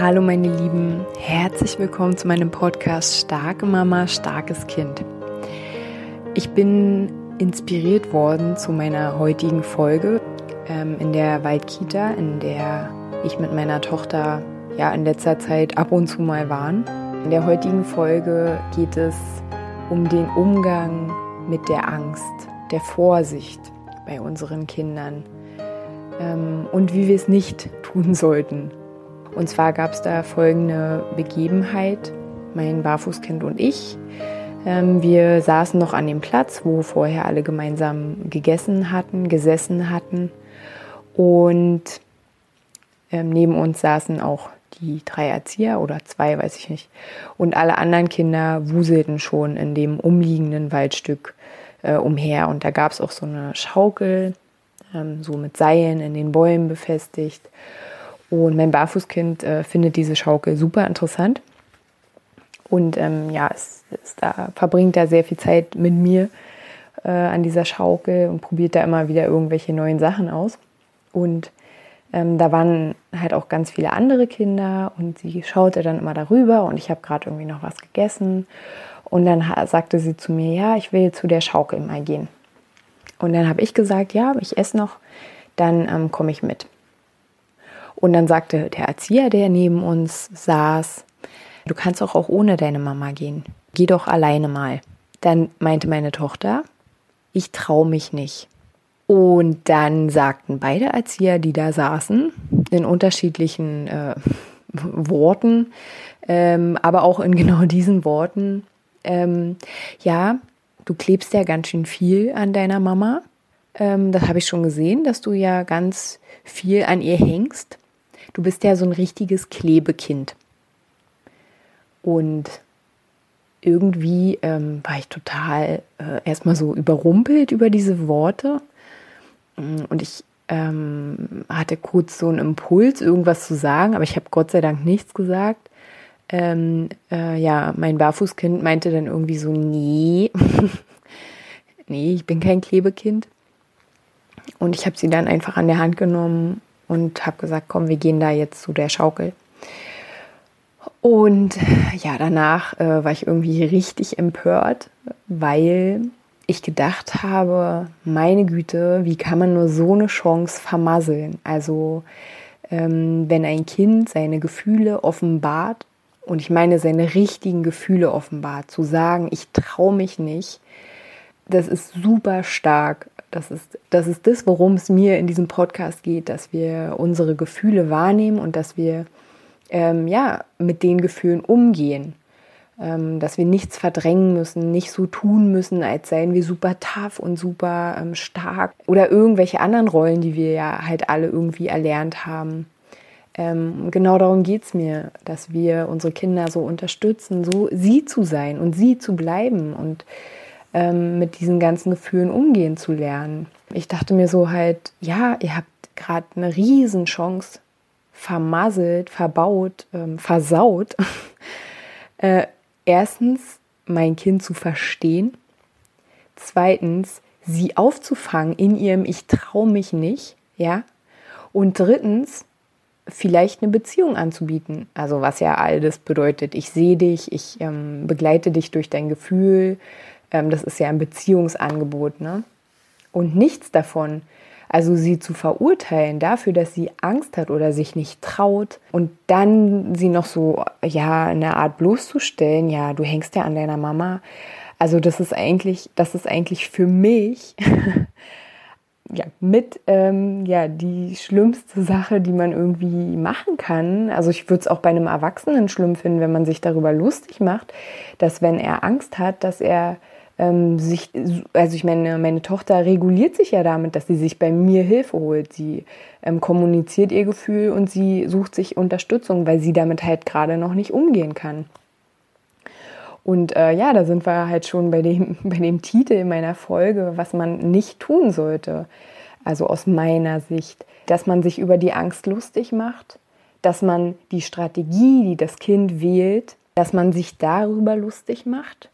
Hallo meine Lieben, herzlich willkommen zu meinem Podcast Starke Mama, starkes Kind. Ich bin inspiriert worden zu meiner heutigen Folge ähm, in der Waldkita, in der ich mit meiner Tochter ja in letzter Zeit ab und zu mal waren. In der heutigen Folge geht es um den Umgang mit der Angst, der Vorsicht bei unseren Kindern ähm, und wie wir es nicht tun sollten. Und zwar gab es da folgende Begebenheit, mein Barfußkind und ich. Ähm, wir saßen noch an dem Platz, wo vorher alle gemeinsam gegessen hatten, gesessen hatten. Und ähm, neben uns saßen auch die drei Erzieher oder zwei, weiß ich nicht. Und alle anderen Kinder wuselten schon in dem umliegenden Waldstück äh, umher. Und da gab es auch so eine Schaukel, ähm, so mit Seilen in den Bäumen befestigt. Und mein Barfußkind äh, findet diese Schaukel super interessant. Und ähm, ja, es, es, da verbringt er sehr viel Zeit mit mir äh, an dieser Schaukel und probiert da immer wieder irgendwelche neuen Sachen aus. Und ähm, da waren halt auch ganz viele andere Kinder und sie schaute dann immer darüber und ich habe gerade irgendwie noch was gegessen. Und dann sagte sie zu mir, ja, ich will zu der Schaukel mal gehen. Und dann habe ich gesagt, ja, ich esse noch, dann ähm, komme ich mit. Und dann sagte der Erzieher, der neben uns saß, du kannst auch, auch ohne deine Mama gehen. Geh doch alleine mal. Dann meinte meine Tochter, ich traue mich nicht. Und dann sagten beide Erzieher, die da saßen, in unterschiedlichen äh, Worten, ähm, aber auch in genau diesen Worten, ähm, ja, du klebst ja ganz schön viel an deiner Mama. Ähm, das habe ich schon gesehen, dass du ja ganz viel an ihr hängst. Du bist ja so ein richtiges Klebekind. Und irgendwie ähm, war ich total äh, erstmal so überrumpelt über diese Worte. Mm, und ich ähm, hatte kurz so einen Impuls, irgendwas zu sagen, aber ich habe Gott sei Dank nichts gesagt. Ähm, äh, ja, mein Barfußkind meinte dann irgendwie so, nee, nee, ich bin kein Klebekind. Und ich habe sie dann einfach an der Hand genommen und habe gesagt, komm, wir gehen da jetzt zu der Schaukel. Und ja, danach äh, war ich irgendwie richtig empört, weil ich gedacht habe, meine Güte, wie kann man nur so eine Chance vermasseln? Also ähm, wenn ein Kind seine Gefühle offenbart, und ich meine seine richtigen Gefühle offenbart, zu sagen, ich traue mich nicht, das ist super stark. Das ist, das ist das, worum es mir in diesem Podcast geht, dass wir unsere Gefühle wahrnehmen und dass wir ähm, ja, mit den Gefühlen umgehen. Ähm, dass wir nichts verdrängen müssen, nicht so tun müssen, als seien wir super tough und super ähm, stark oder irgendwelche anderen Rollen, die wir ja halt alle irgendwie erlernt haben. Ähm, genau darum geht es mir, dass wir unsere Kinder so unterstützen, so sie zu sein und sie zu bleiben und ähm, mit diesen ganzen Gefühlen umgehen zu lernen. Ich dachte mir so halt, ja, ihr habt gerade eine Riesenchance vermasselt, verbaut, ähm, versaut. äh, erstens, mein Kind zu verstehen. Zweitens, sie aufzufangen in ihrem Ich traue mich nicht, ja. Und drittens, vielleicht eine Beziehung anzubieten. Also was ja all das bedeutet. Ich sehe dich, ich ähm, begleite dich durch dein Gefühl, das ist ja ein Beziehungsangebot, ne? Und nichts davon, also sie zu verurteilen dafür, dass sie Angst hat oder sich nicht traut und dann sie noch so, ja, eine Art bloßzustellen, ja, du hängst ja an deiner Mama. Also das ist eigentlich, das ist eigentlich für mich ja, mit ähm, ja, die schlimmste Sache, die man irgendwie machen kann. Also ich würde es auch bei einem Erwachsenen schlimm finden, wenn man sich darüber lustig macht, dass wenn er Angst hat, dass er ähm, sich, also ich meine, meine Tochter reguliert sich ja damit, dass sie sich bei mir Hilfe holt. Sie ähm, kommuniziert ihr Gefühl und sie sucht sich Unterstützung, weil sie damit halt gerade noch nicht umgehen kann. Und äh, ja, da sind wir halt schon bei dem, bei dem Titel meiner Folge, was man nicht tun sollte. Also aus meiner Sicht, dass man sich über die Angst lustig macht, dass man die Strategie, die das Kind wählt, dass man sich darüber lustig macht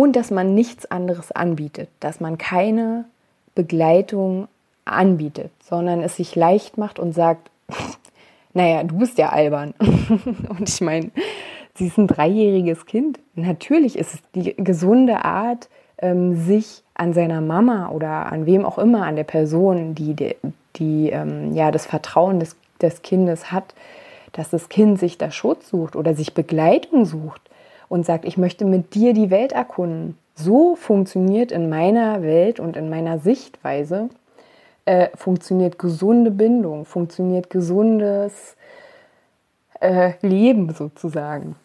und dass man nichts anderes anbietet, dass man keine Begleitung anbietet, sondern es sich leicht macht und sagt, naja, du bist ja albern. und ich meine, sie ist ein dreijähriges Kind. Natürlich ist es die gesunde Art, ähm, sich an seiner Mama oder an wem auch immer, an der Person, die, die, die ähm, ja, das Vertrauen des, des Kindes hat, dass das Kind sich da Schutz sucht oder sich Begleitung sucht und sagt, ich möchte mit dir die Welt erkunden. So funktioniert in meiner Welt und in meiner Sichtweise, äh, funktioniert gesunde Bindung, funktioniert gesundes äh, Leben sozusagen.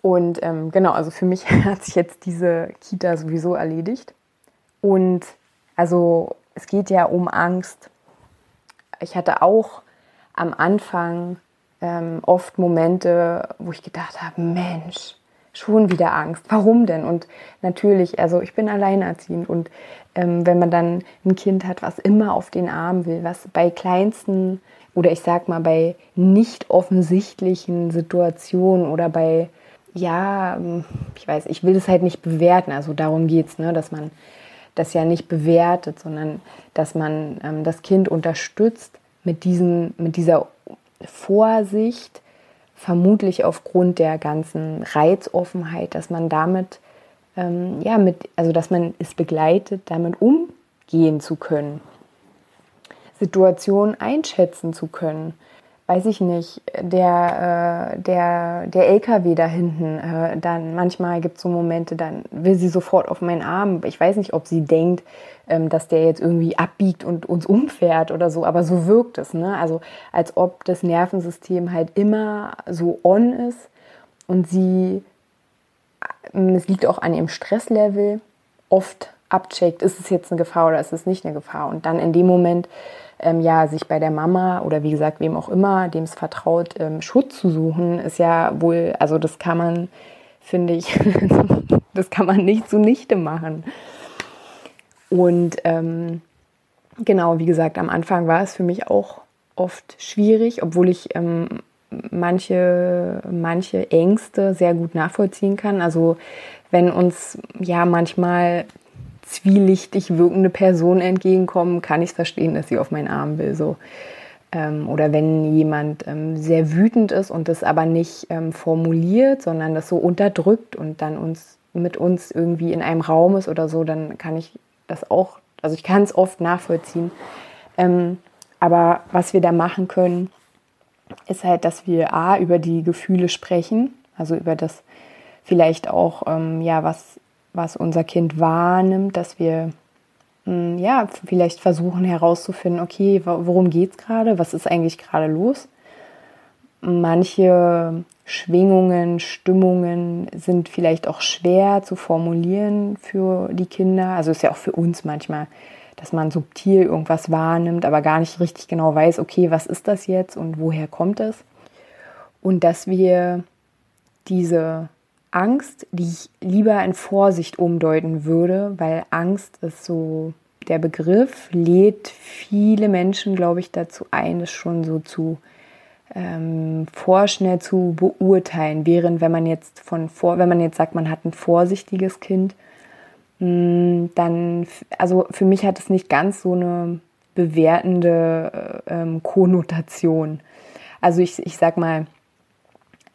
Und ähm, genau, also für mich hat sich jetzt diese Kita sowieso erledigt. Und also es geht ja um Angst. Ich hatte auch am Anfang ähm, oft Momente, wo ich gedacht habe, Mensch, schon wieder Angst. Warum denn? Und natürlich, also ich bin alleinerziehend und ähm, wenn man dann ein Kind hat, was immer auf den Arm will, was bei kleinsten oder ich sag mal bei nicht offensichtlichen Situationen oder bei, ja, ähm, ich weiß, ich will das halt nicht bewerten, also darum geht's, ne, dass man das ja nicht bewertet, sondern dass man ähm, das Kind unterstützt mit, diesen, mit dieser Vorsicht, vermutlich aufgrund der ganzen Reizoffenheit, dass man damit, ähm, ja, mit, also dass man es begleitet, damit umgehen zu können, Situationen einschätzen zu können weiß ich nicht, der, äh, der, der LKW da hinten, äh, dann manchmal gibt es so Momente, dann will sie sofort auf meinen Arm. Ich weiß nicht, ob sie denkt, ähm, dass der jetzt irgendwie abbiegt und uns umfährt oder so, aber so wirkt es. Ne? Also als ob das Nervensystem halt immer so on ist und sie, ähm, es liegt auch an ihrem Stresslevel, oft abcheckt, ist es jetzt eine Gefahr oder ist es nicht eine Gefahr. Und dann in dem Moment ähm, ja, sich bei der Mama oder wie gesagt, wem auch immer, dem es vertraut, ähm, Schutz zu suchen, ist ja wohl, also das kann man, finde ich, das kann man nicht zunichte machen. Und ähm, genau, wie gesagt, am Anfang war es für mich auch oft schwierig, obwohl ich ähm, manche, manche Ängste sehr gut nachvollziehen kann. Also wenn uns ja manchmal zwielichtig wirkende Person entgegenkommen, kann ich es verstehen, dass sie auf meinen Arm will. So. Ähm, oder wenn jemand ähm, sehr wütend ist und das aber nicht ähm, formuliert, sondern das so unterdrückt und dann uns mit uns irgendwie in einem Raum ist oder so, dann kann ich das auch, also ich kann es oft nachvollziehen. Ähm, aber was wir da machen können, ist halt, dass wir A, über die Gefühle sprechen, also über das vielleicht auch, ähm, ja, was was unser Kind wahrnimmt, dass wir hm, ja vielleicht versuchen herauszufinden, okay, worum geht es gerade, was ist eigentlich gerade los. Manche Schwingungen, Stimmungen sind vielleicht auch schwer zu formulieren für die Kinder. Also ist ja auch für uns manchmal, dass man subtil irgendwas wahrnimmt, aber gar nicht richtig genau weiß, okay, was ist das jetzt und woher kommt es. Und dass wir diese Angst, die ich lieber in Vorsicht umdeuten würde, weil Angst ist so der Begriff, lädt viele Menschen, glaube ich, dazu ein, es schon so zu ähm, vorschnell zu beurteilen. Während wenn man jetzt von vor, wenn man jetzt sagt, man hat ein vorsichtiges Kind, mh, mm, dann, also für mich hat es nicht ganz so eine bewertende äh, ähm, Konnotation. Also ich, ich sag mal,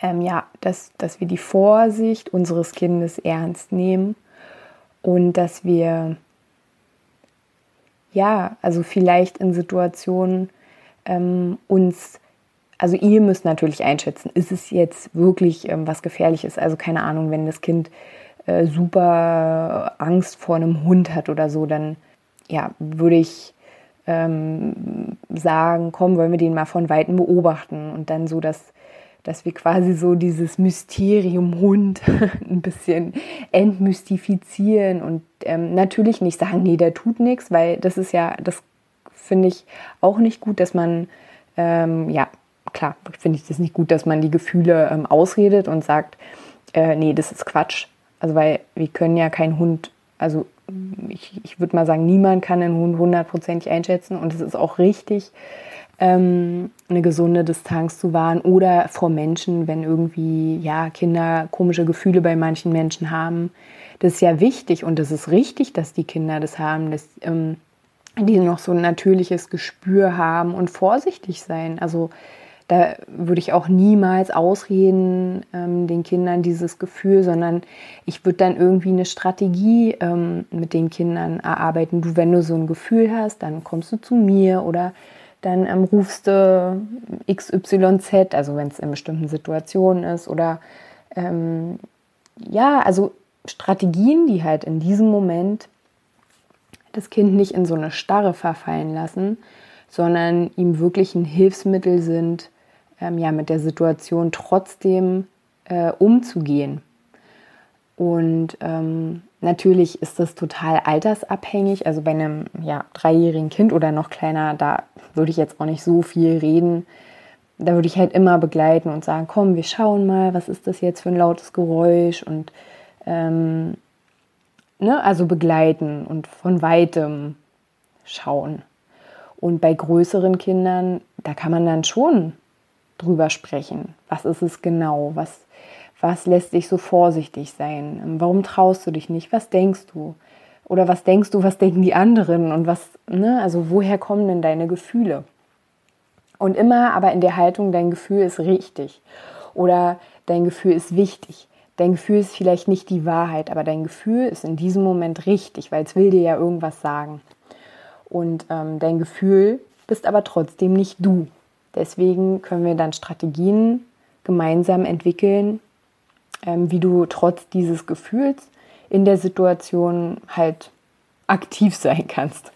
ähm, ja, dass, dass wir die Vorsicht unseres Kindes ernst nehmen und dass wir, ja, also vielleicht in Situationen ähm, uns, also ihr müsst natürlich einschätzen, ist es jetzt wirklich ähm, was Gefährliches? Also keine Ahnung, wenn das Kind äh, super Angst vor einem Hund hat oder so, dann ja, würde ich ähm, sagen, komm, wollen wir den mal von Weitem beobachten und dann so das dass wir quasi so dieses Mysterium Hund ein bisschen entmystifizieren und ähm, natürlich nicht sagen, nee, der tut nichts, weil das ist ja, das finde ich auch nicht gut, dass man, ähm, ja, klar, finde ich das nicht gut, dass man die Gefühle ähm, ausredet und sagt, äh, nee, das ist Quatsch. Also, weil wir können ja keinen Hund, also ich, ich würde mal sagen, niemand kann einen Hund hundertprozentig einschätzen und es ist auch richtig, ähm, eine gesunde Distanz zu wahren oder vor Menschen, wenn irgendwie ja Kinder komische Gefühle bei manchen Menschen haben. Das ist ja wichtig und das ist richtig, dass die Kinder das haben, dass ähm, die noch so ein natürliches Gespür haben und vorsichtig sein. Also da würde ich auch niemals ausreden, ähm, den Kindern dieses Gefühl, sondern ich würde dann irgendwie eine Strategie ähm, mit den Kindern erarbeiten. Du, wenn du so ein Gefühl hast, dann kommst du zu mir oder dann ähm, rufst du XYZ, also wenn es in bestimmten Situationen ist oder ähm, ja, also Strategien, die halt in diesem Moment das Kind nicht in so eine Starre verfallen lassen, sondern ihm wirklich ein Hilfsmittel sind, ähm, ja, mit der Situation trotzdem äh, umzugehen. Und ähm, natürlich ist das total altersabhängig. Also bei einem ja, dreijährigen Kind oder noch kleiner, da würde ich jetzt auch nicht so viel reden. Da würde ich halt immer begleiten und sagen, komm, wir schauen mal, was ist das jetzt für ein lautes Geräusch und ähm, ne, also begleiten und von weitem schauen. Und bei größeren Kindern, da kann man dann schon drüber sprechen. Was ist es genau? Was, was lässt dich so vorsichtig sein? Warum traust du dich nicht? Was denkst du? Oder was denkst du, was denken die anderen? Und was, ne, also woher kommen denn deine Gefühle? Und immer aber in der Haltung, dein Gefühl ist richtig. Oder dein Gefühl ist wichtig. Dein Gefühl ist vielleicht nicht die Wahrheit, aber dein Gefühl ist in diesem Moment richtig, weil es will dir ja irgendwas sagen. Und ähm, dein Gefühl bist aber trotzdem nicht du. Deswegen können wir dann Strategien gemeinsam entwickeln, wie du trotz dieses Gefühls in der Situation halt aktiv sein kannst.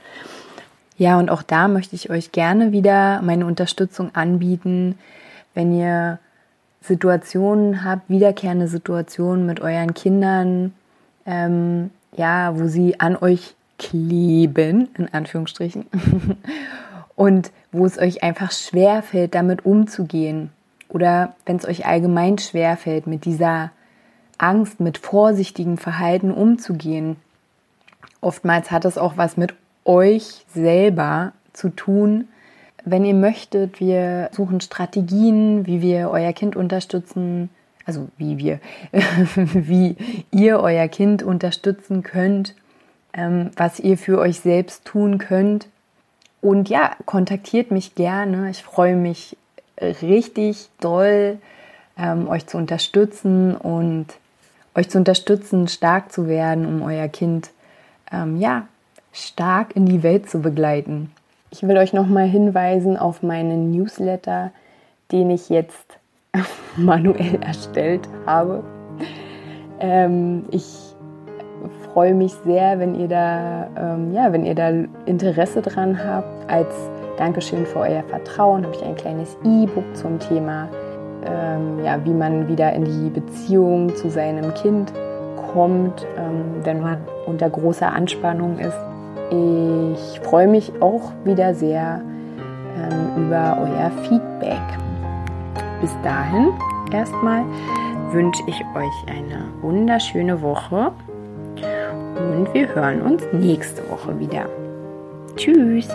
Ja, und auch da möchte ich euch gerne wieder meine Unterstützung anbieten, wenn ihr Situationen habt, wiederkehrende Situationen mit euren Kindern, ähm, ja, wo sie an euch kleben, in Anführungsstrichen, und wo es euch einfach schwer fällt, damit umzugehen. Oder wenn es euch allgemein schwer fällt, mit dieser Angst, mit vorsichtigem Verhalten umzugehen. Oftmals hat es auch was mit euch selber zu tun. Wenn ihr möchtet, wir suchen Strategien, wie wir euer Kind unterstützen, also wie wir, wie ihr euer Kind unterstützen könnt, ähm, was ihr für euch selbst tun könnt. Und ja, kontaktiert mich gerne. Ich freue mich richtig doll, ähm, euch zu unterstützen und euch zu unterstützen, stark zu werden, um euer Kind ähm, ja stark in die Welt zu begleiten. Ich will euch nochmal hinweisen auf meinen Newsletter, den ich jetzt manuell erstellt habe. Ähm, ich freue mich sehr, wenn ihr da, ähm, ja, wenn ihr da Interesse dran habt. Als Dankeschön für euer Vertrauen habe ich ein kleines E-Book zum Thema, ähm, ja, wie man wieder in die Beziehung zu seinem Kind kommt, ähm, wenn man unter großer Anspannung ist. Ich freue mich auch wieder sehr ähm, über euer Feedback. Bis dahin erstmal wünsche ich euch eine wunderschöne Woche und wir hören uns nächste Woche wieder. Tschüss!